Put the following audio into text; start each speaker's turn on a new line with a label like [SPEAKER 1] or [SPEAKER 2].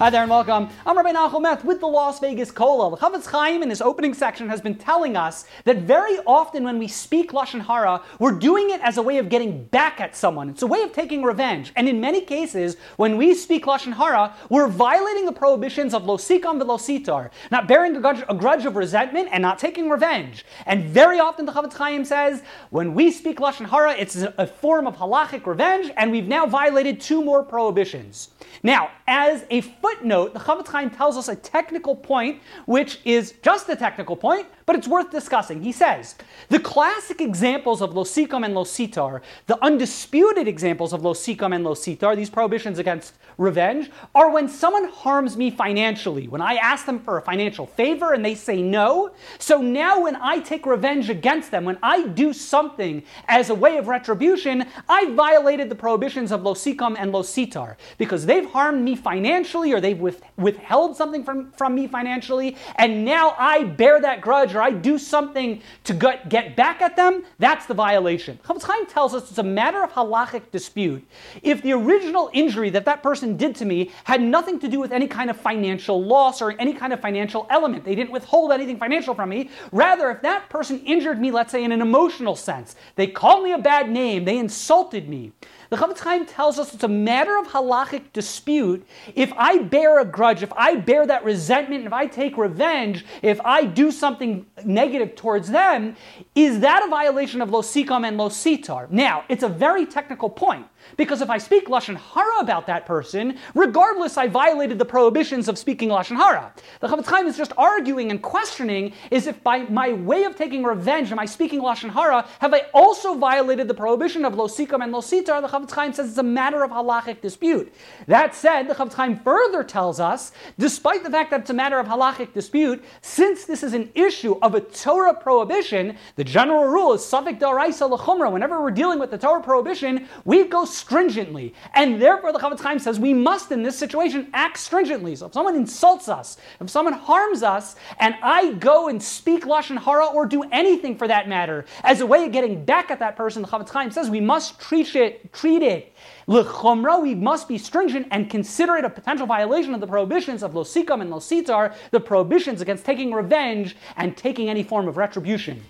[SPEAKER 1] Hi there and welcome. I'm Rabbi Nachum Meth with the Las Vegas Kollel. The Chafetz Chaim in his opening section has been telling us that very often when we speak Lashon Hara, we're doing it as a way of getting back at someone. It's a way of taking revenge. And in many cases, when we speak Lashon Hara, we're violating the prohibitions of Losikam velositar, not bearing a grudge, a grudge, of resentment and not taking revenge. And very often the Chafetz Chaim says, when we speak Lashon Hara, it's a form of halachic revenge, and we've now violated two more prohibitions. Now, as a footnote, the Chafetz Chaim tells us a technical point, which is just a technical point, but it's worth discussing. He says, the classic examples of losikam and lositar, the undisputed examples of losikam and lositar, these prohibitions against revenge, are when someone harms me financially, when I ask them for a financial favor and they say no. So now when I take revenge against them, when I do something as a way of retribution, I violated the prohibitions of losikam and lositar because they've harmed me financially or they've withheld something from, from me financially, and now I bear that grudge or I do something to get get back at them, that's the violation. Chafetz Chaim tells us it's a matter of halachic dispute. If the original injury that that person did to me had nothing to do with any kind of financial loss or any kind of financial element, they didn't withhold anything financial from me. Rather, if that person injured me, let's say in an emotional sense, they called me a bad name, they insulted me, the Chafetz Chaim tells us it's a matter of halachic dispute. If I bear a grudge, if I bear that resentment, if I take revenge, if I do something negative towards them, is that a violation of losikam and lositar? Now, it's a very technical point. Because if I speak Lashon Hara about that person, regardless I violated the prohibitions of speaking Lashon Hara. The Chafetz Chaim is just arguing and questioning is if by my way of taking revenge, am I speaking Lashon Hara, have I also violated the prohibition of Losikam and Lositar? The Chafetz Chaim says it's a matter of halachic dispute. That said, the Chafetz Chaim further tells us, despite the fact that it's a matter of halachic dispute, since this is an issue of a Torah prohibition, the general rule is Safik Daraisa Lechumra. Whenever we're dealing with the Torah prohibition, we go stringently. And therefore, the Chafetz Chaim says we must, in this situation, act stringently. So if someone insults us, if someone harms us, and I go and speak Lashon Hara or do anything for that matter as a way of getting back at that person, the Chafetz Chaim says we must treat it, treat it L'chomra, we must be stringent and consider it a potential violation of the prohibitions of losikam and lositar, the prohibitions against taking revenge and taking any form of retribution.